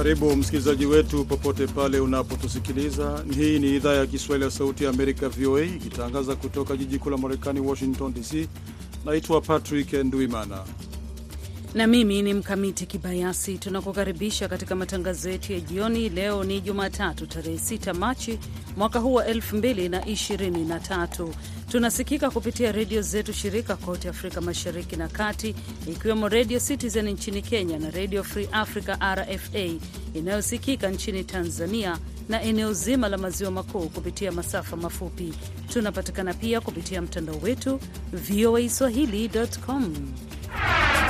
Karibu msikilizaji wetu popote pale unapotusikiliza. Hii ni idhaa ya Kiswahili ya Sauti ya Amerika, VOA, ikitangaza kutoka jiji kuu la Marekani, Washington DC. Naitwa Patrick Ndwimana na mimi ni Mkamiti Kibayasi. Tunakukaribisha katika matangazo yetu ya jioni. Leo ni Jumatatu, tarehe 6 Machi mwaka huu wa 2023. Tunasikika kupitia redio zetu shirika kote Afrika Mashariki na Kati, ikiwemo Redio Citizen nchini Kenya na Redio Free Africa RFA inayosikika nchini Tanzania na eneo zima la maziwa makuu kupitia masafa mafupi. Tunapatikana pia kupitia mtandao wetu voa swahili.com.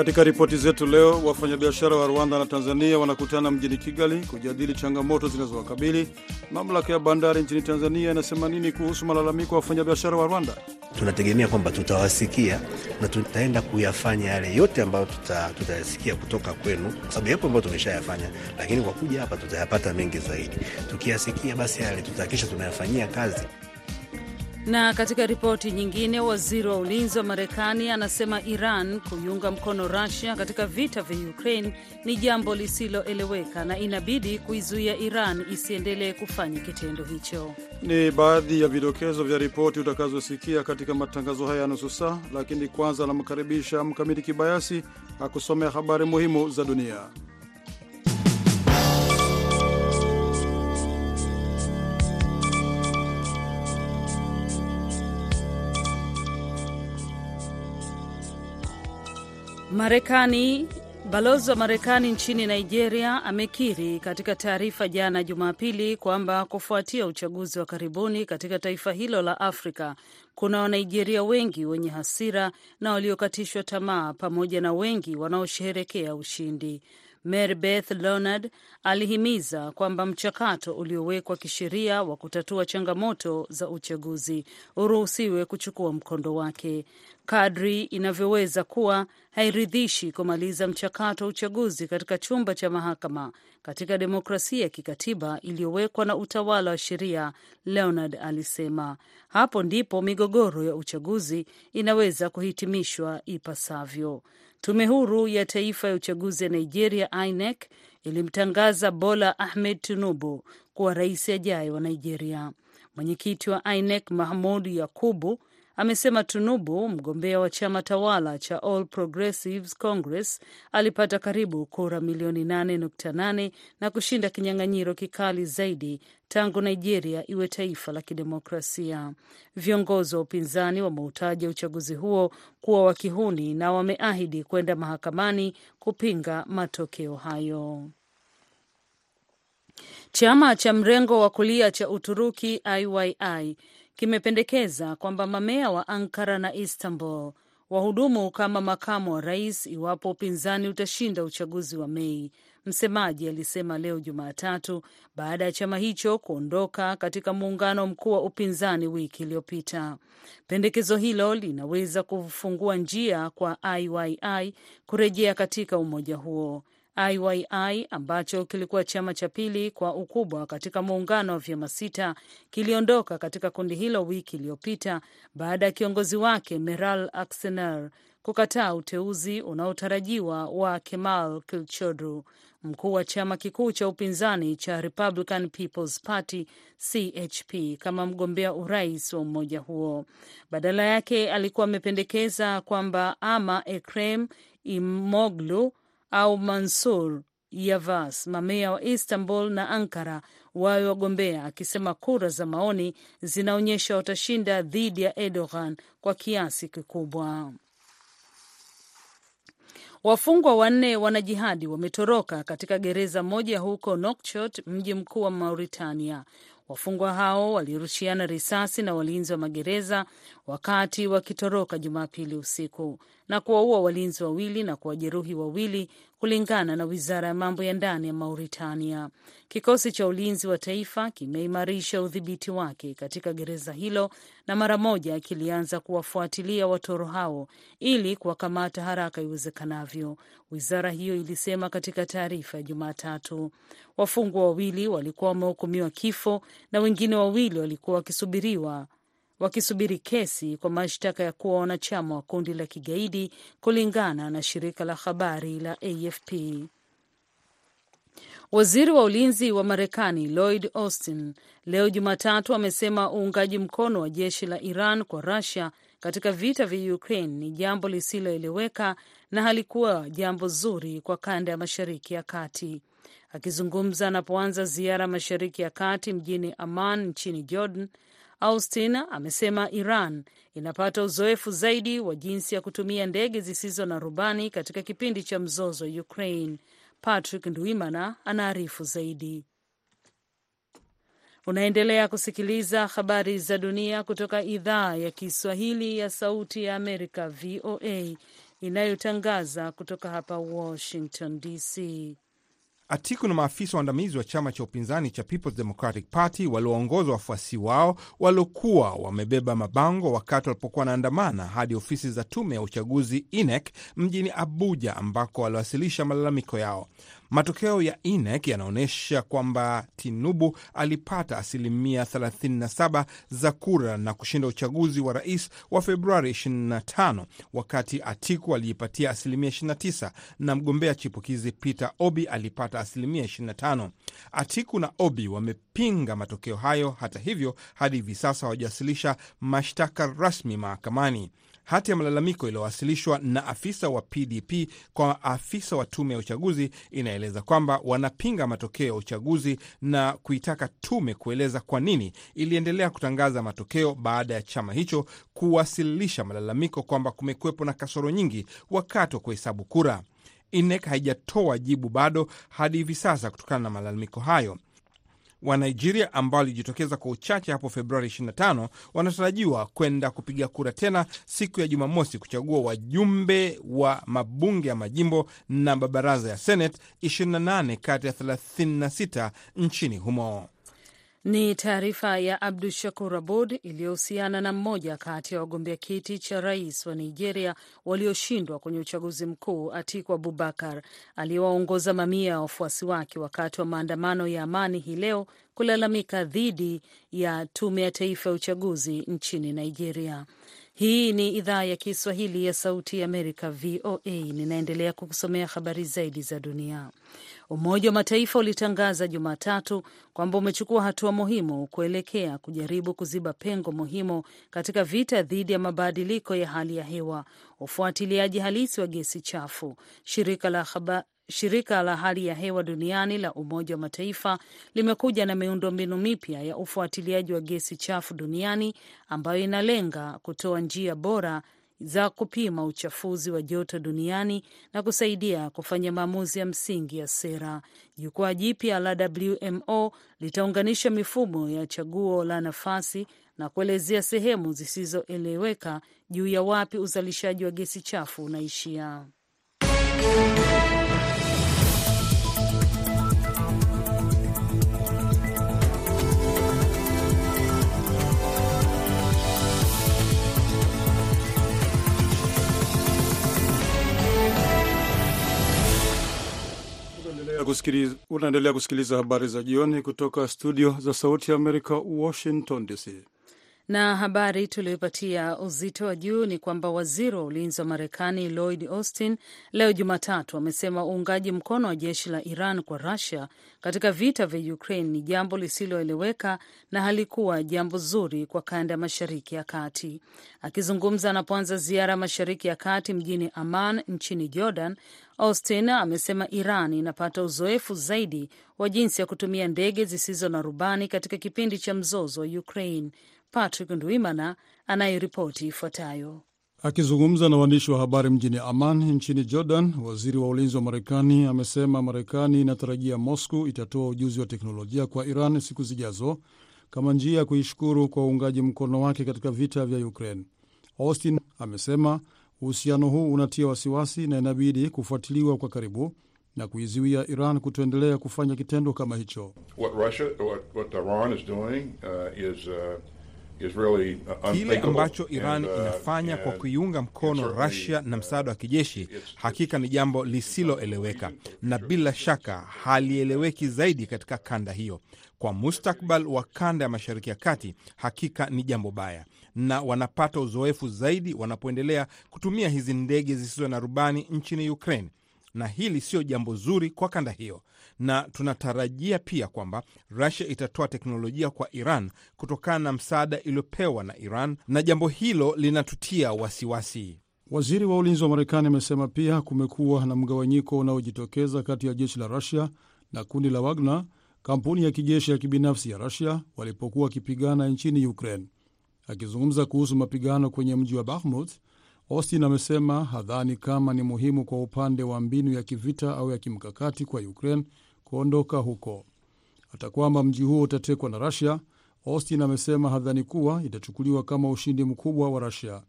Katika ripoti zetu leo, wafanyabiashara wa Rwanda na Tanzania wanakutana mjini Kigali kujadili changamoto zinazowakabili. Mamlaka ya bandari nchini Tanzania inasema nini kuhusu malalamiko ya wafanyabiashara wa Rwanda? Tunategemea kwamba tutawasikia na tutaenda kuyafanya yale yote ambayo tutayasikia tuta kutoka kwenu, kwa sababu yapo ambayo tumeshayafanya, lakini kwa kuja hapa tutayapata mengi zaidi. Tukiyasikia basi yale tutahakikisha tunayafanyia kazi. Na katika ripoti nyingine, waziri wa ulinzi wa Marekani anasema Iran kuiunga mkono Rusia katika vita vya Ukraine ni jambo lisiloeleweka na inabidi kuizuia Iran isiendelee kufanya kitendo hicho. Ni baadhi ya vidokezo vya ripoti utakazosikia katika matangazo haya ya nusu saa, lakini kwanza anamkaribisha Mkamiti Kibayasi akusomea habari muhimu za dunia. Marekani. Balozi wa Marekani nchini Nigeria amekiri katika taarifa jana Jumapili kwamba kufuatia uchaguzi wa karibuni katika taifa hilo la Afrika kuna Wanigeria wengi wenye hasira na waliokatishwa tamaa pamoja na wengi wanaosherehekea ushindi. Mary Beth Leonard alihimiza kwamba mchakato uliowekwa kisheria wa kutatua changamoto za uchaguzi uruhusiwe kuchukua mkondo wake. Kadri inavyoweza kuwa hairidhishi kumaliza mchakato wa uchaguzi katika chumba cha mahakama katika demokrasia ya kikatiba iliyowekwa na utawala wa sheria, Leonard alisema. Hapo ndipo migogoro ya uchaguzi inaweza kuhitimishwa ipasavyo. Tume huru ya taifa ya uchaguzi ya Nigeria, INEC, ilimtangaza Bola Ahmed Tinubu kuwa rais ajaye wa Nigeria. Mwenyekiti wa INEC Mahmud Yakubu amesema Tunubu, mgombea wa chama tawala cha All Progressives Congress, alipata karibu kura milioni 8.8 na kushinda kinyang'anyiro kikali zaidi tangu Nigeria iwe taifa la kidemokrasia. Viongozi wa upinzani wameutaja uchaguzi huo kuwa wa kihuni na wameahidi kwenda mahakamani kupinga matokeo hayo. Chama cha mrengo wa kulia cha Uturuki IYI kimependekeza kwamba mamea wa Ankara na Istanbul wahudumu kama makamu wa rais iwapo upinzani utashinda uchaguzi wa Mei. Msemaji alisema leo Jumatatu baada ya chama hicho kuondoka katika muungano mkuu wa upinzani wiki iliyopita. Pendekezo hilo linaweza kufungua njia kwa IYI kurejea katika umoja huo. IYI ambacho kilikuwa chama cha pili kwa ukubwa katika muungano wa vyama sita kiliondoka katika kundi hilo wiki iliyopita baada ya kiongozi wake Meral Aksener kukataa uteuzi unaotarajiwa wa Kemal Kilchodu, mkuu wa chama kikuu cha upinzani cha Republican People's Party CHP, kama mgombea urais wa umoja huo. Badala yake alikuwa amependekeza kwamba ama Ekrem Imamoglu au Mansur Yavas, mamea wa Istanbul na Ankara, wawe wagombea, akisema kura za maoni zinaonyesha watashinda dhidi ya Erdogan kwa kiasi kikubwa. Wafungwa wanne wanajihadi wametoroka katika gereza moja huko Nouakchott, mji mkuu wa Mauritania. Wafungwa hao walirushiana risasi na walinzi wa magereza wakati wakitoroka Jumapili usiku na kuwaua walinzi wawili na kuwajeruhi wawili, kulingana na wizara ya mambo ya ndani ya Mauritania. Kikosi cha ulinzi wa taifa kimeimarisha udhibiti wake katika gereza hilo na mara moja kilianza kuwafuatilia watoro hao ili kuwakamata haraka iwezekanavyo, wizara hiyo ilisema katika taarifa ya Jumatatu. Wafungwa wawili walikuwa wamehukumiwa kifo na wengine wawili walikuwa wakisubiriwa wakisubiri kesi kwa mashtaka ya kuwa wanachama wa kundi la kigaidi, kulingana na shirika la habari la AFP. Waziri wa ulinzi wa Marekani Lloyd Austin leo Jumatatu amesema uungaji mkono wa jeshi la Iran kwa Russia katika vita vya Ukraine ni jambo lisiloeleweka na halikuwa jambo zuri kwa kanda ya Mashariki ya Kati. Akizungumza anapoanza ziara Mashariki ya Kati mjini Amman nchini Jordan, Austin amesema Iran inapata uzoefu zaidi wa jinsi ya kutumia ndege zisizo na rubani katika kipindi cha mzozo wa Ukraine. Patrick Ndwimana anaarifu zaidi. Unaendelea kusikiliza habari za dunia kutoka idhaa ya Kiswahili ya Sauti ya Amerika, VOA, inayotangaza kutoka hapa Washington DC. Atiku na maafisa waandamizi wa chama cha upinzani cha Peoples Democratic Party walioongoza wafuasi wao waliokuwa wamebeba mabango wakati walipokuwa wanaandamana hadi ofisi za tume ya uchaguzi INEC mjini Abuja, ambako waliwasilisha malalamiko yao. Matokeo ya INEC yanaonyesha kwamba Tinubu alipata asilimia 37 za kura na kushinda uchaguzi wa rais wa Februari 25, wakati Atiku alijipatia asilimia 29 na mgombea chipukizi Peter Obi alipata asilimia 25. Atiku na Obi wamepinga matokeo hayo. Hata hivyo, hadi hivi sasa hawajawasilisha mashtaka rasmi mahakamani. Hati ya malalamiko iliyowasilishwa na afisa wa PDP kwa afisa wa tume ya uchaguzi inaeleza kwamba wanapinga matokeo ya uchaguzi na kuitaka tume kueleza kwa nini iliendelea kutangaza matokeo baada ya chama hicho kuwasilisha malalamiko kwamba kumekuwepo na kasoro nyingi wakati wa kuhesabu kura. INEC haijatoa jibu bado hadi hivi sasa kutokana na malalamiko hayo. Wanigeria ambao walijitokeza kwa uchache hapo Februari 25 wanatarajiwa kwenda kupiga kura tena siku ya Jumamosi kuchagua wajumbe wa mabunge ya majimbo na mabaraza ya Senate 28 kati ya 36 nchini humo. Ni taarifa ya Abdu Shakur Abud iliyohusiana na mmoja kati ya wagombea kiti cha rais wa Nigeria walioshindwa kwenye uchaguzi mkuu, Atiku Abubakar, aliyewaongoza mamia ya wafuasi wake wakati wa maandamano ya amani hii leo kulalamika dhidi ya tume ya taifa ya uchaguzi nchini Nigeria. Hii ni idhaa ya Kiswahili ya Sauti ya Amerika, VOA. Ninaendelea kukusomea habari zaidi za dunia. Umoja wa Mataifa ulitangaza Jumatatu kwamba umechukua hatua muhimu kuelekea kujaribu kuziba pengo muhimu katika vita dhidi ya mabadiliko ya hali ya hewa, ufuatiliaji halisi wa gesi chafu. Shirika la haba Shirika la hali ya hewa duniani la Umoja wa Mataifa limekuja na miundombinu mipya ya ufuatiliaji wa gesi chafu duniani ambayo inalenga kutoa njia bora za kupima uchafuzi wa joto duniani na kusaidia kufanya maamuzi ya msingi ya sera. Jukwaa jipya la WMO litaunganisha mifumo ya chaguo la nafasi na kuelezea sehemu zisizoeleweka juu ya wapi uzalishaji wa gesi chafu unaishia. Unaendelea kusikiliza habari za jioni kutoka studio za Sauti ya Amerika, Washington DC. Na habari tuliyopatia uzito wa juu ni kwamba waziri wa ulinzi wa Marekani Lloyd Austin leo Jumatatu amesema uungaji mkono wa jeshi la Iran kwa Russia katika vita vya Ukraine ni jambo lisiloeleweka na halikuwa jambo zuri kwa kanda ya Mashariki ya Kati. Akizungumza anapoanza ziara ya Mashariki ya Kati mjini Amman nchini Jordan, Austin amesema Iran inapata uzoefu zaidi wa jinsi ya kutumia ndege zisizo na rubani katika kipindi cha mzozo wa Ukraine. Patrick Ndwimana anayeripoti ifuatayo. Akizungumza na waandishi wa habari mjini Amman nchini Jordan, waziri wa ulinzi wa Marekani amesema Marekani inatarajia Moscow itatoa ujuzi wa teknolojia kwa Iran siku zijazo kama njia ya kuishukuru kwa uungaji mkono wake katika vita vya Ukraine. Austin amesema uhusiano huu unatia wasiwasi na inabidi kufuatiliwa kwa karibu na kuizuia Iran kutoendelea kufanya kitendo kama hicho. What Russia, what, what Iran is doing, uh, is, uh, is really uh, Kile ambacho Iran And, uh, inafanya kwa kuiunga mkono Russia na msaada wa kijeshi hakika ni jambo lisiloeleweka na bila shaka halieleweki zaidi katika kanda hiyo. Kwa mustakbal wa kanda ya Mashariki ya Kati, hakika ni jambo baya, na wanapata uzoefu zaidi wanapoendelea kutumia hizi ndege zisizo na rubani nchini Ukraine na hili sio jambo zuri kwa kanda hiyo, na tunatarajia pia kwamba Russia itatoa teknolojia kwa Iran kutokana na msaada iliyopewa na Iran, na jambo hilo linatutia wasiwasi. Waziri wa ulinzi wa Marekani amesema pia kumekuwa na mgawanyiko unaojitokeza kati ya jeshi la Rusia na kundi la Wagner, kampuni ya kijeshi ya kibinafsi ya Rusia, walipokuwa wakipigana nchini Ukraine. Akizungumza kuhusu mapigano kwenye mji wa Bakhmut, Austin amesema hadhani kama ni muhimu kwa upande wa mbinu ya kivita au ya kimkakati kwa Ukraine kuondoka huko. Hata kwamba mji huo utatekwa na Rusia, Austin amesema hadhani kuwa itachukuliwa kama ushindi mkubwa wa Rusia.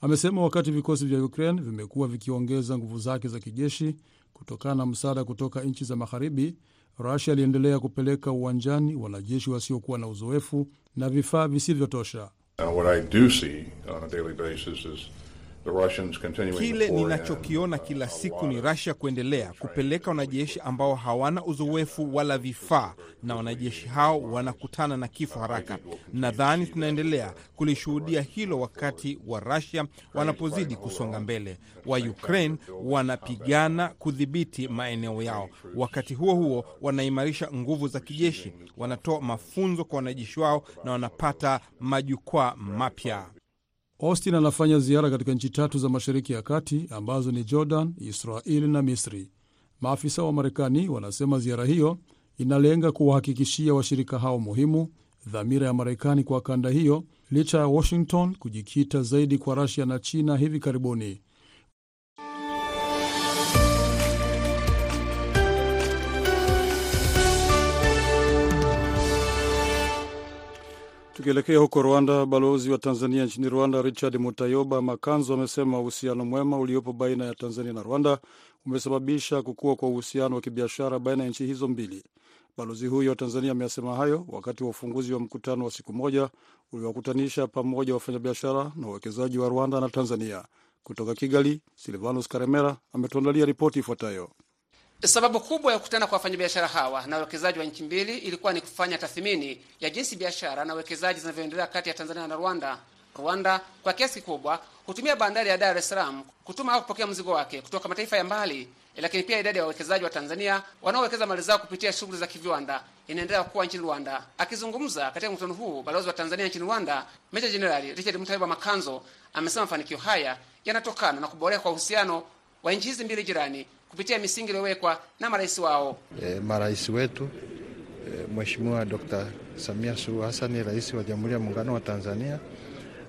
Amesema wakati vikosi vya Ukraine vimekuwa vikiongeza nguvu zake za kijeshi kutokana na msaada kutoka nchi za magharibi, Rusia iliendelea kupeleka uwanjani wanajeshi wasiokuwa na uzoefu na vifaa visivyotosha. What I do see on a daily basis is Kile ninachokiona kila siku ni Russia kuendelea kupeleka wanajeshi ambao hawana uzoefu wala vifaa, na wanajeshi hao wanakutana na kifo haraka. Nadhani tunaendelea kulishuhudia hilo wakati wa Russia wanapozidi kusonga mbele. Wa Ukraine wanapigana kudhibiti maeneo yao, wakati huo huo wanaimarisha nguvu za kijeshi, wanatoa mafunzo kwa wanajeshi wao na wanapata majukwaa mapya. Austin anafanya ziara katika nchi tatu za Mashariki ya Kati ambazo ni Jordan, Israeli na Misri. Maafisa wa Marekani wanasema ziara hiyo inalenga kuwahakikishia washirika hao muhimu dhamira ya Marekani kwa kanda hiyo, licha ya Washington kujikita zaidi kwa Rusia na China hivi karibuni. Tukielekea huko Rwanda, balozi wa Tanzania nchini Rwanda Richard Mutayoba Makanzo amesema uhusiano mwema uliopo baina ya Tanzania na Rwanda umesababisha kukua kwa uhusiano wa kibiashara baina ya nchi hizo mbili. Balozi huyo wa Tanzania ameyasema hayo wakati wa ufunguzi wa mkutano wa siku moja uliowakutanisha pamoja wafanyabiashara na wawekezaji wa Rwanda na Tanzania. Kutoka Kigali, Silvanus Karemera ametuandalia ripoti ifuatayo. Sababu kubwa ya kukutana kwa wafanyabiashara hawa na wawekezaji wa nchi mbili ilikuwa ni kufanya tathmini ya jinsi biashara na uwekezaji zinavyoendelea kati ya Tanzania na Rwanda. Rwanda kwa kiasi kikubwa hutumia bandari ya Dar es Salaam kutuma au kupokea mzigo wake kutoka mataifa ya mbali, lakini pia idadi ya wawekezaji wa Tanzania wanaowekeza mali zao kupitia shughuli za kiviwanda inaendelea kuwa nchini Rwanda. Akizungumza katika mkutano huu, balozi wa Tanzania nchini Rwanda Meja Jenerali Richard Mutaiba Makanzo amesema mafanikio haya yanatokana na kuboreka kwa uhusiano wa nchi hizi mbili jirani kupitia misingi iliyowekwa na marais wao. E, marais wetu e, Mheshimiwa Dr. Samia Suluhu Hassan, rais wa Jamhuri ya Muungano wa Tanzania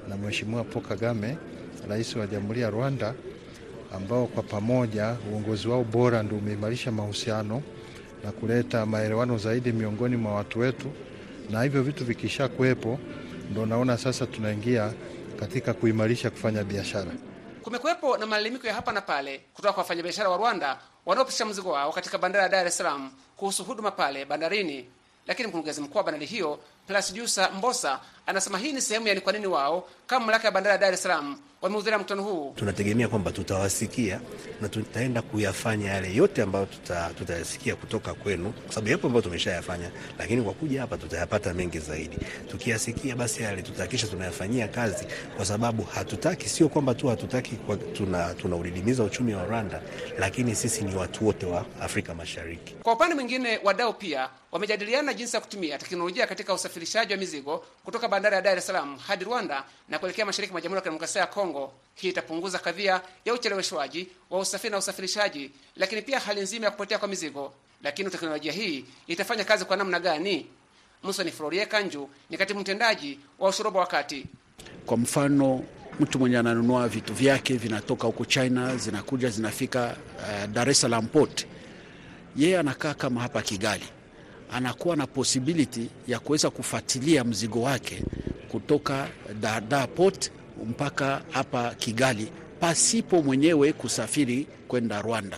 na Mheshimiwa Paul Kagame, rais wa Jamhuri ya Rwanda, ambao kwa pamoja uongozi wao bora ndio umeimarisha mahusiano na kuleta maelewano zaidi miongoni mwa watu wetu, na hivyo vitu vikisha kuwepo, ndo naona sasa tunaingia katika kuimarisha kufanya biashara. Kumekuwepo na malalamiko ya hapa na pale kutoka kwa wafanyabiashara wa Rwanda wanaopitisha mzigo wao katika bandari ya Dar es Salaam kuhusu huduma pale bandarini, lakini mkurugenzi mkuu wa bandari hiyo Plasdusa Mbosa anasema hii ni sehemu ya ni kwa nini wao kama mamlaka ya bandari ya Dar es Salaam wamehudhuria mkutano huu. Tunategemea kwamba tutawasikia na tutaenda kuyafanya yale yote ambayo tuta, tutayasikia kutoka kwenu, kwa sababu yapo ambayo tumeshayafanya, lakini kwa kuja hapa tutayapata mengi zaidi. Tukiyasikia basi yale tutahakikisha tunayafanyia kazi, kwa sababu hatutaki, sio kwamba tu hatutaki kwa, tuna tunaudidimiza uchumi wa Rwanda, lakini sisi ni watu wote wa Afrika Mashariki. Kwa upande mwingine, wadau pia wamejadiliana jinsi ya kutumia teknolojia katika usafirishaji wa mizigo kutoka bandari ya Dar es Salaam hadi Rwanda na kuelekea mashariki mwa Jamhuri ya Kidemokrasia ya Kongo. Hii itapunguza kadhia ya ucheleweshwaji wa usafiri na usafirishaji, lakini pia hali nzima ya kupotea kwa mizigo. Lakini teknolojia hii itafanya kazi kwa namna gani? Musoni Florie Kanju ni katibu mtendaji wa ushoroba wa. Kwa mfano mtu mwenye ananunua vitu vyake vinatoka huko China zinakuja zinafika uh, Dar es Salaam port, yeye anakaa kama hapa Kigali, anakuwa na posibiliti ya kuweza kufuatilia mzigo wake kutoka Dar port mpaka hapa Kigali pasipo mwenyewe kusafiri kwenda Rwanda.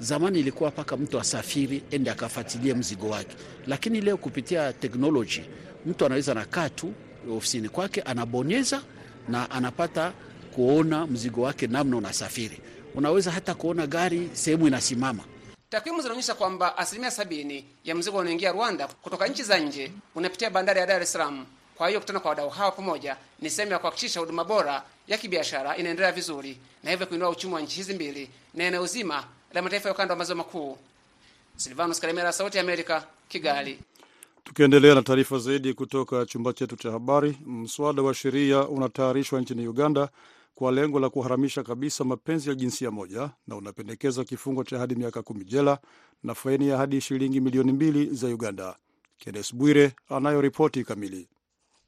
Zamani ilikuwa mpaka mtu asafiri ende akafuatilie mzigo wake, lakini leo kupitia teknoloji mtu anaweza nakaa tu ofisini kwake anabonyeza na anapata kuona mzigo wake namna unasafiri. Unaweza hata kuona gari sehemu inasimama. Takwimu zinaonyesha kwamba asilimia sabini ya mzigo unaoingia Rwanda kutoka nchi za nje unapitia bandari ya Dar es Salaam. Kwa hiyo kutana kwa wadau hawa pamoja ni sehemu ya kuhakikisha huduma bora ya kibiashara inaendelea vizuri na hivyo kuinua uchumi wa nchi hizi mbili na eneo zima la mataifa ya ukanda wa maziwa makuu. Silvanus Kalemera, Sauti ya Amerika, Kigali. Tukiendelea na taarifa zaidi kutoka chumba chetu cha habari, mswada wa sheria unatayarishwa nchini Uganda kwa lengo la kuharamisha kabisa mapenzi ya jinsia moja na unapendekeza kifungo cha hadi miaka kumi jela na faini ya hadi shilingi milioni mbili za Uganda. Kennes Bwire anayo ripoti kamili.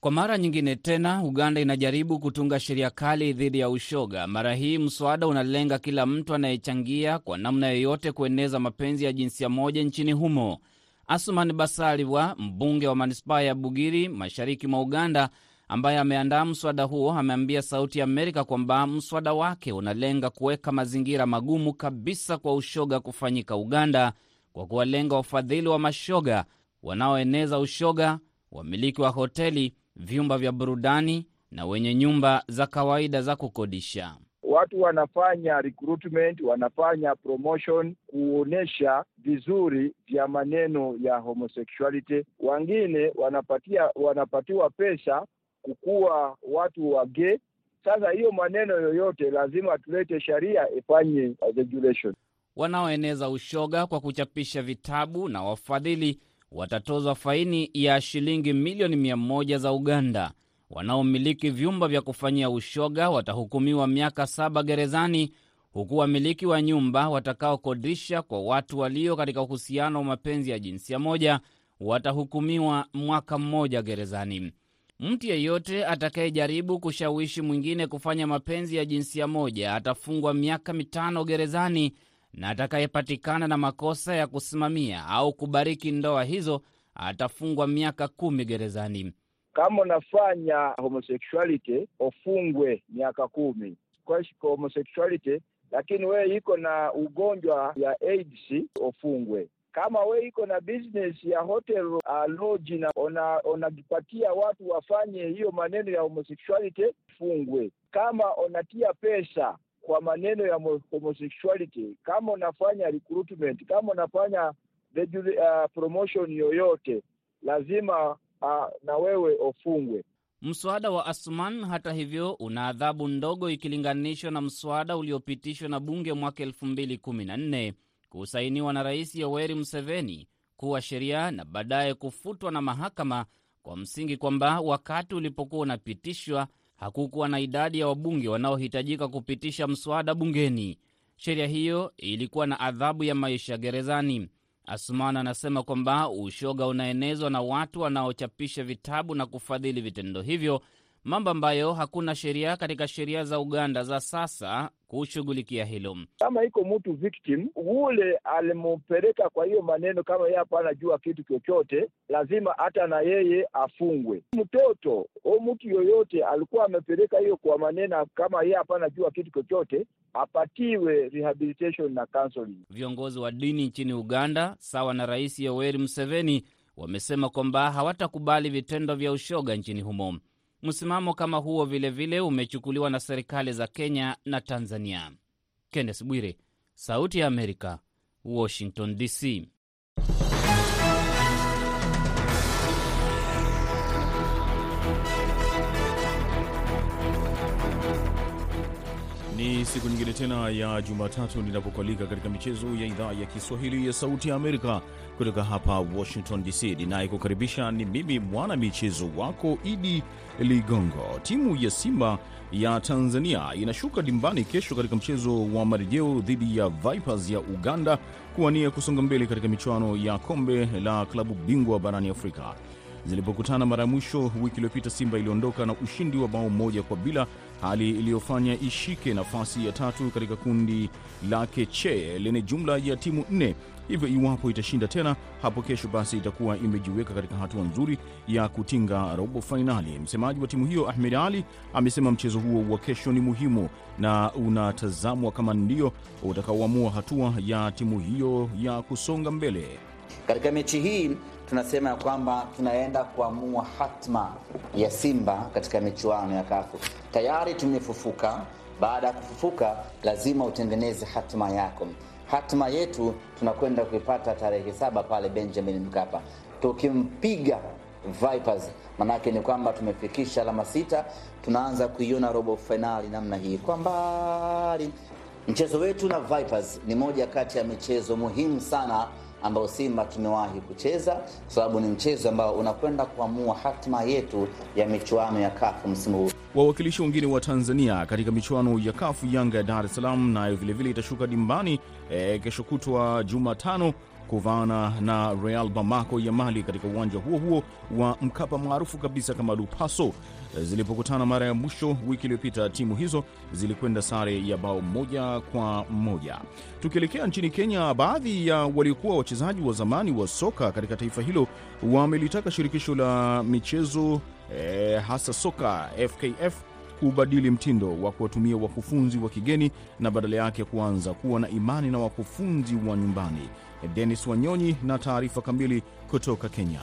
Kwa mara nyingine tena Uganda inajaribu kutunga sheria kali dhidi ya ushoga. Mara hii mswada unalenga kila mtu anayechangia kwa namna yoyote kueneza mapenzi ya jinsia moja nchini humo. Asuman Basalirwa, mbunge wa manispaa ya Bugiri, mashariki mwa Uganda, ambaye ameandaa mswada huo, ameambia Sauti ya Amerika kwamba mswada wake unalenga kuweka mazingira magumu kabisa kwa ushoga kufanyika Uganda, kwa kuwalenga wafadhili wa mashoga wanaoeneza ushoga, wamiliki wa hoteli, vyumba vya burudani na wenye nyumba za kawaida za kukodisha. Watu wanafanya recruitment, wanafanya promotion kuonesha vizuri vya maneno ya homosexuality. Wengine wanapatia wanapatiwa pesa kukuwa watu wa gay. Sasa hiyo maneno yoyote lazima tulete sheria ifanye regulation. Wanaoeneza ushoga kwa kuchapisha vitabu na wafadhili watatozwa faini ya shilingi milioni mia moja za Uganda. Wanaomiliki vyumba vya kufanyia ushoga watahukumiwa miaka saba gerezani, huku wamiliki wa nyumba watakaokodisha kwa watu walio katika uhusiano wa mapenzi ya jinsia moja watahukumiwa mwaka mmoja gerezani. Mtu yeyote atakayejaribu kushawishi mwingine kufanya mapenzi ya jinsia moja atafungwa miaka mitano gerezani, na atakayepatikana na makosa ya kusimamia au kubariki ndoa hizo atafungwa miaka kumi gerezani. Kama unafanya homosexuality ufungwe miaka kumi kwa homosexuality, lakini wewe iko na ugonjwa ya AIDS ufungwe. Kama we iko na business ya hotel uh, lodge na unajipatia ona watu wafanye hiyo maneno ya homosexuality fungwe. Kama unatia pesa kwa maneno ya homosexuality, kama unafanya recruitment, kama unafanya uh, promotion yoyote, lazima uh, na wewe ufungwe. Mswada wa Asuman hata hivyo una adhabu ndogo ikilinganishwa na mswada uliopitishwa na bunge mwaka elfu mbili kumi na nne kusainiwa na Rais Yoweri Museveni kuwa sheria na baadaye kufutwa na mahakama kwa msingi kwamba wakati ulipokuwa unapitishwa hakukuwa na idadi ya wabunge wanaohitajika kupitisha mswada bungeni. Sheria hiyo ilikuwa na adhabu ya maisha gerezani. asumana anasema kwamba ushoga unaenezwa na watu wanaochapisha vitabu na kufadhili vitendo hivyo, mambo ambayo hakuna sheria katika sheria za Uganda za sasa kushughulikia hilo. Kama iko mtu victim ule alimpeleka kwa hiyo maneno, kama yeye hapa anajua kitu chochote, lazima hata na yeye afungwe. Mtoto au mtu yoyote alikuwa amepeleka hiyo kwa maneno, kama yeye hapa anajua kitu chochote, apatiwe rehabilitation na counseling. Viongozi wa dini nchini Uganda sawa na Rais Yoweri Museveni wamesema kwamba hawatakubali vitendo vya ushoga nchini humo. Msimamo kama huo vilevile vile umechukuliwa na serikali za Kenya na Tanzania. Kenneth Bwire, Sauti ya Amerika, Washington DC. Ni siku nyingine tena ya Jumatatu ninapokualika katika michezo ya idhaa ya Kiswahili ya Sauti ya Amerika kutoka hapa Washington DC. Ninayekukaribisha ni mimi mwana michezo wako Idi Ligongo. Timu ya Simba ya Tanzania inashuka dimbani kesho katika mchezo wa marejeo dhidi ya Vipers ya Uganda kuwania kusonga mbele katika michuano ya kombe la klabu bingwa barani Afrika. Zilipokutana mara ya mwisho wiki iliyopita, Simba iliondoka na ushindi wa bao moja kwa bila, hali iliyofanya ishike nafasi ya tatu katika kundi lake che lenye jumla ya timu nne. Hivyo iwapo itashinda tena hapo kesho, basi itakuwa imejiweka katika hatua nzuri ya kutinga robo fainali. Msemaji wa timu hiyo Ahmed Ali amesema mchezo huo wa kesho ni muhimu na unatazamwa kama ndio utakaoamua hatua ya timu hiyo ya kusonga mbele. Katika mechi hii tunasema ya kwamba tunaenda kuamua hatma ya Simba katika michuano ya kafu. Tayari tumefufuka. Baada ya kufufuka, lazima utengeneze hatma yako. Hatma yetu tunakwenda kuipata tarehe saba pale Benjamin Mkapa, tukimpiga Vipers. Manake ni kwamba tumefikisha alama sita, tunaanza kuiona robo fainali namna hii kwa mbali. Mchezo wetu na Vipers ni moja kati ya michezo muhimu sana ambao Simba tumewahi kucheza kwa sababu ni mchezo ambao unakwenda kuamua hatima yetu ya michuano ya kafu msimu huu. Wawakilishi wengine wa Tanzania katika michuano ya kafu, Yanga ya Dar es Salaam nayo vilevile itashuka dimbani e, kesho kutwa Jumatano kuvaana na Real Bamako ya Mali katika uwanja huo huo wa Mkapa maarufu kabisa kama Lupaso. Zilipokutana mara ya mwisho wiki iliyopita, timu hizo zilikwenda sare ya bao moja kwa moja. Tukielekea nchini Kenya, baadhi ya waliokuwa wachezaji wa zamani wa soka katika taifa hilo wamelitaka shirikisho la michezo eh, hasa soka FKF kubadili mtindo wa kuwatumia wakufunzi wa kigeni na badala yake kuanza kuwa na imani na wakufunzi wa nyumbani. Denis Wanyonyi na taarifa kamili kutoka Kenya.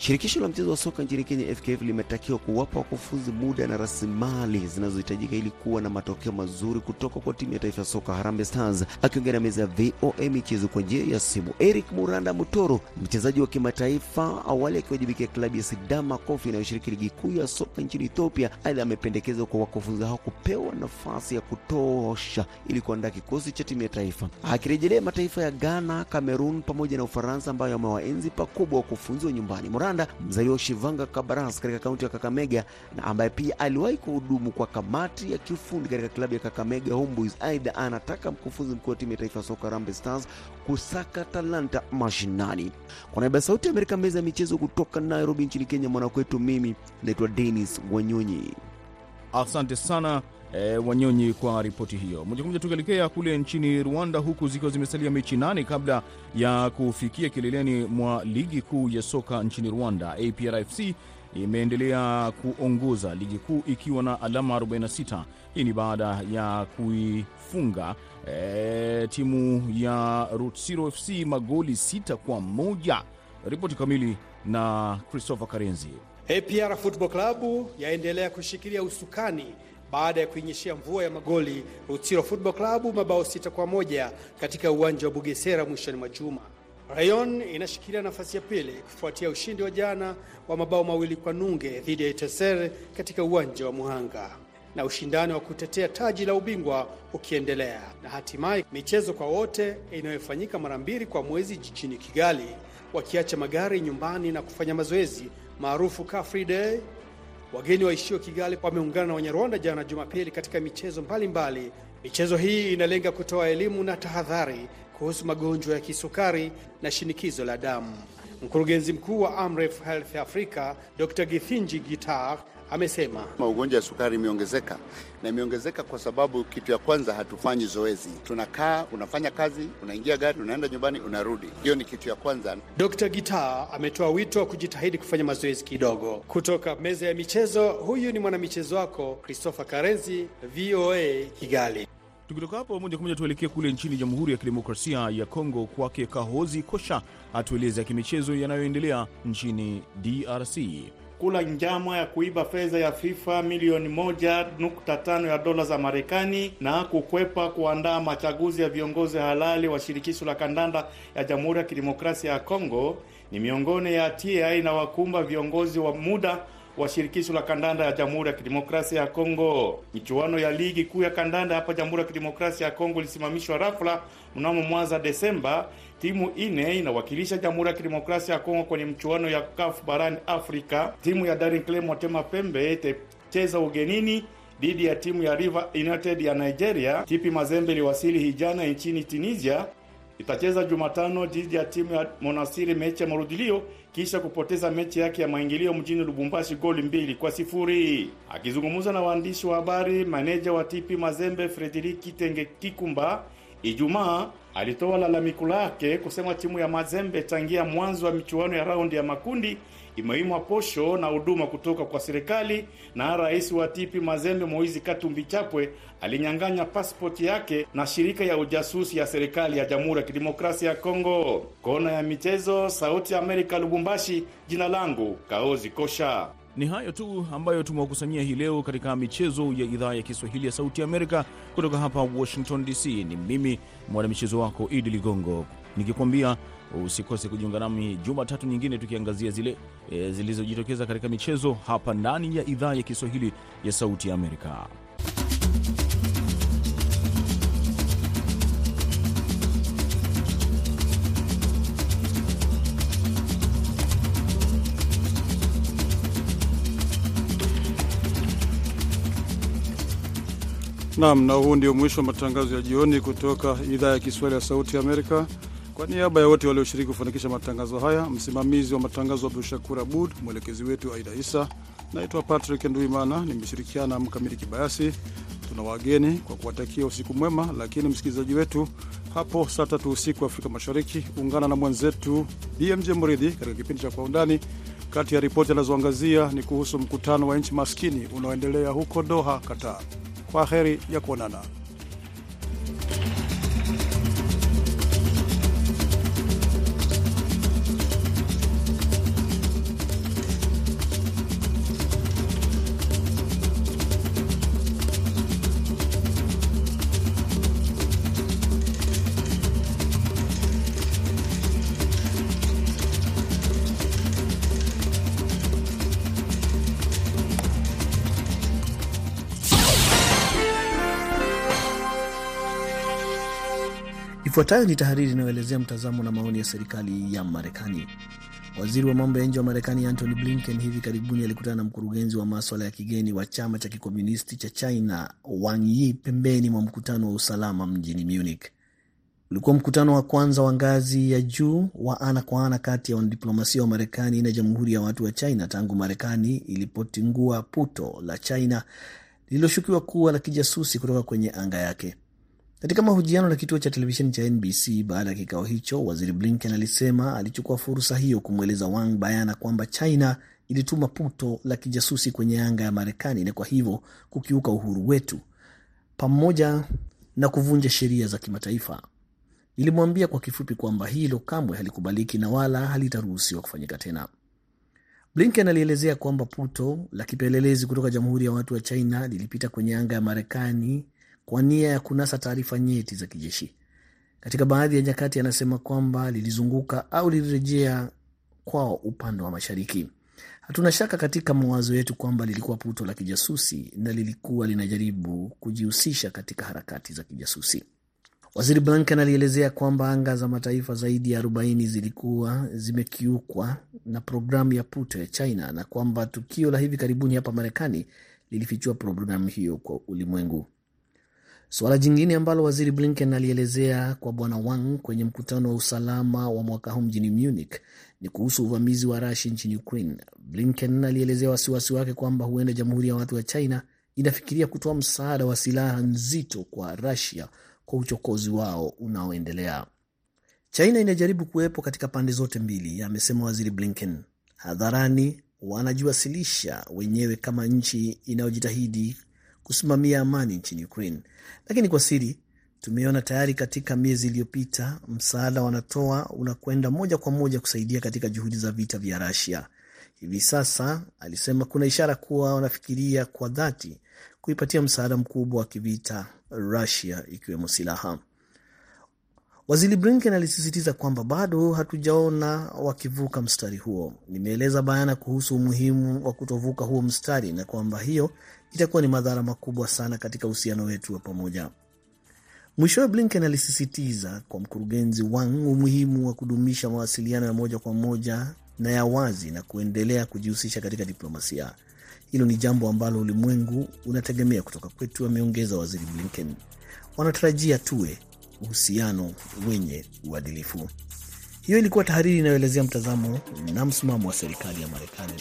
Shirikisho la mchezo wa soka nchini Kenya FKF limetakiwa kuwapa wakufunzi muda na rasilimali zinazohitajika ili kuwa na matokeo mazuri kutoka kwa timu ya taifa ya soka Harambee Stars. Akiongea na meza ya VOA michezo kwa njia ya simu, Eric Muranda Mutoro, mchezaji wa kimataifa, awali akiwajibikia klabu ya Sidama Kofi inayoshiriki ligi kuu ya soka nchini Ethiopia, aidha amependekeza kwa wakufunzi hao kupewa nafasi ya kutosha ili kuandaa kikosi cha timu ya taifa, akirejelea mataifa ya Ghana, cameron pamoja na Ufaransa ambayo amewaenzi pakubwa wakufunzi wa nyumbani. Muranda mzaliwa wa Shivanga Kabaras katika kaunti ya Kakamega na ambaye pia aliwahi kuhudumu kwa kamati ya kiufundi katika klabu ya Kakamega Homeboys. Aidha, anataka mkufunzi mkuu wa timu ya taifa soka Harambee Stars kusaka talanta mashinani. Kwa niaba ya Sauti ya Amerika, meza ya michezo kutoka Nairobi nchini Kenya, mwanakwetu, mimi naitwa Denis Wanyonyi. Asante sana E, Wanyonyi kwa ripoti hiyo. Moja kwa moja tukielekea kule nchini Rwanda, huku zikiwa zimesalia mechi nane kabla ya kufikia kileleni mwa ligi kuu ya soka nchini Rwanda. APRFC imeendelea kuongoza ligi kuu ikiwa na alama 46. Hii ni baada ya kuifunga e, timu ya Rutsiro FC magoli sita kwa moja. Ripoti kamili na Christopher Karenzi. APR Football Club yaendelea kushikilia usukani baada ya kuinyeshea mvua ya magoli Rutsiro Football Club mabao sita kwa moja katika uwanja wa Bugesera mwishoni mwa juma. Rayon inashikilia nafasi ya pili kufuatia ushindi wa jana wa mabao mawili kwa nunge dhidi ya Iteser katika uwanja wa Muhanga, na ushindani wa kutetea taji la ubingwa ukiendelea, na hatimaye michezo kwa wote inayofanyika mara mbili kwa mwezi jijini Kigali, wakiacha magari nyumbani na kufanya mazoezi maarufu Car Free Day. Wageni waishio Kigali wameungana na Wanyarwanda jana Jumapili katika michezo mbalimbali mbali. Michezo hii inalenga kutoa elimu na tahadhari kuhusu magonjwa ya kisukari na shinikizo la damu. Mkurugenzi mkuu wa Amref Health Africa Dr. Githinji Gitar amesema ugonjwa ya sukari imeongezeka na imeongezeka kwa sababu kitu ya kwanza, hatufanyi zoezi. Tunakaa, unafanya kazi, unaingia gari, unaenda nyumbani, unarudi. Hiyo ni kitu ya kwanza. Dr. Gitaa ametoa wito wa kujitahidi kufanya mazoezi kidogo. Kutoka meza ya michezo, huyu ni mwanamichezo wako Christopher Karenzi, VOA Kigali. Tukitoka hapo moja kwa moja tuelekee kule nchini Jamhuri ya Kidemokrasia ya Kongo, kwake Kahozi Kosha atueleze ya kimichezo yanayoendelea nchini DRC. Kula njama ya kuiba fedha ya FIFA milioni moja nukta tano ya dola za Marekani na kukwepa kuandaa machaguzi ya viongozi halali wa shirikisho la kandanda ya Jamhuri ya Kidemokrasia ya Kongo ni miongoni ya hatia inawakumba viongozi wa muda wa shirikisho la kandanda ya Jamhuri ya Kidemokrasia ya Kongo. Michuano ya ligi kuu ya kandanda hapa Jamhuri ya Kidemokrasia ya Kongo ilisimamishwa rafla mnamo mwanza Desemba. Timu ine inawakilisha Jamhuri ya Kidemokrasia ya Kongo kwenye mchuano ya CAF barani Afrika. Timu ya Daring Club Motema Pembe itacheza ugenini dhidi ya timu ya River United ya Nigeria. Tipi Mazembe iliwasili hijana nchini Tunisia, itacheza Jumatano dhidi ya timu ya Monasiri, mechi ya marudilio kisha kupoteza mechi yake ya maingilio mjini Lubumbashi goli mbili kwa sifuri. Akizungumza na waandishi wa habari, maneja wa TP Mazembe Frederiki Tenge Kikumba Ijumaa alitoa lalamiko lake kusema timu ya Mazembe tangia mwanzo wa michuano ya raundi ya makundi imeimwa posho na huduma kutoka kwa serikali, na rais wa TP Mazembe Moizi Katumbi Chapwe alinyang'anya pasipoti yake na shirika ya ujasusi ya serikali ya Jamhuri ya Kidemokrasia ya Kongo. Kona ya michezo, Sauti ya Amerika, Lubumbashi. Jina langu Kaozi Kosha. Ni hayo tu ambayo tumewakusanyia hii leo katika michezo ya idhaa ya Kiswahili ya Sauti Amerika kutoka hapa Washington DC. Ni mimi mwanamichezo wako Idi Ligongo nikikwambia usikose kujiunga nami Jumatatu nyingine tukiangazia zile e, zilizojitokeza katika michezo hapa ndani ya idhaa ya Kiswahili ya Sauti ya Amerika. Nam, na huu ndio mwisho wa matangazo ya jioni kutoka idhaa ya Kiswahili ya Sauti ya Amerika. Kwa niaba ya wote walioshiriki kufanikisha matangazo haya, msimamizi wa matangazo Abdu Shakur Abud, mwelekezi wetu Aida Isa, naitwa Patrick Nduimana, nimeshirikiana Mkamili Kibayasi. Tuna wageni kwa kuwatakia usiku mwema, lakini msikilizaji wetu hapo saa tatu usiku Afrika Mashariki, ungana na mwenzetu BMJ Mridhi katika kipindi cha Kwa Undani. Kati ya ripoti anazoangazia ni kuhusu mkutano wa nchi maskini unaoendelea huko Doha, Qatar. Kwa heri ya kuonana. Ifuatayo ni tahariri inayoelezea mtazamo na maoni ya serikali ya Marekani. Waziri wa mambo ya nje wa Marekani Antony Blinken hivi karibuni alikutana na mkurugenzi wa maswala ya kigeni wa chama cha kikomunisti cha China Wang Yi pembeni mwa mkutano wa usalama mjini Munich. Ulikuwa mkutano wa kwanza wa ngazi ya juu wa ana kwa ana kati ya wanadiplomasia wa Marekani na Jamhuri ya Watu wa China tangu Marekani ilipotingua puto la China lililoshukiwa kuwa la kijasusi kutoka kwenye anga yake. Katika mahojiano na kituo cha televisheni cha NBC baada ya kikao hicho, waziri Blinken alisema alichukua fursa hiyo kumweleza Wang bayana kwamba China ilituma puto la kijasusi kwenye anga ya Marekani na kwa hivyo kukiuka uhuru wetu pamoja na kuvunja sheria za kimataifa. Nilimwambia kwa kifupi kwamba hilo kamwe halikubaliki na wala halitaruhusiwa kufanyika tena. Blinken alielezea kwamba puto la kipelelezi kutoka Jamhuri ya Watu wa China lilipita kwenye anga ya Marekani kwa nia ya kunasa taarifa nyeti za kijeshi. Katika baadhi ya nyakati, anasema kwamba lilizunguka au lilirejea kwao upande wa mashariki. Hatuna shaka katika mawazo yetu kwamba lilikuwa puto la kijasusi na lilikuwa linajaribu kujihusisha katika harakati za kijasusi. Waziri Blinken alielezea kwamba anga za mataifa zaidi ya 40 zilikuwa zimekiukwa na programu ya puto ya China na kwamba tukio la hivi karibuni hapa Marekani lilifichua programu hiyo kwa ulimwengu. Suala jingine ambalo waziri Blinken alielezea kwa bwana Wang kwenye mkutano wa usalama wa mwaka huu mjini Munich ni kuhusu uvamizi wa Rusia nchini Ukraine. Blinken alielezea wasiwasi wake kwamba huenda Jamhuri ya Watu wa China inafikiria kutoa msaada wa silaha nzito kwa Rusia kwa uchokozi wao unaoendelea. China inajaribu kuwepo katika pande zote mbili, amesema waziri Blinken. Hadharani wanajiwasilisha wenyewe kama nchi inayojitahidi kusimamia amani nchini Ukraine, lakini kwa siri tumeona tayari katika miezi iliyopita msaada wanatoa unakwenda moja kwa moja kusaidia katika juhudi za vita vya Russia. Hivi sasa, alisema, kuna ishara kuwa wanafikiria kwa dhati kuipatia msaada mkubwa wa kivita Russia, ikiwemo silaha. Waziri Blinken alisisitiza kwamba bado hatujaona wakivuka mstari huo. Nimeeleza bayana kuhusu umuhimu wa kutovuka huo mstari na kwamba hiyo itakuwa ni madhara makubwa sana katika uhusiano wetu wa pamoja. Mwishowe, Blinken alisisitiza kwa mkurugenzi Wang umuhimu wa kudumisha mawasiliano ya moja kwa moja na ya wazi na kuendelea kujihusisha katika diplomasia. Hilo ni jambo ambalo ulimwengu unategemea kutoka kwetu, ameongeza waziri Blinken. Wanatarajia tuwe uhusiano wenye uadilifu. Hiyo ilikuwa tahariri inayoelezea mtazamo na msimamo wa serikali ya Marekani.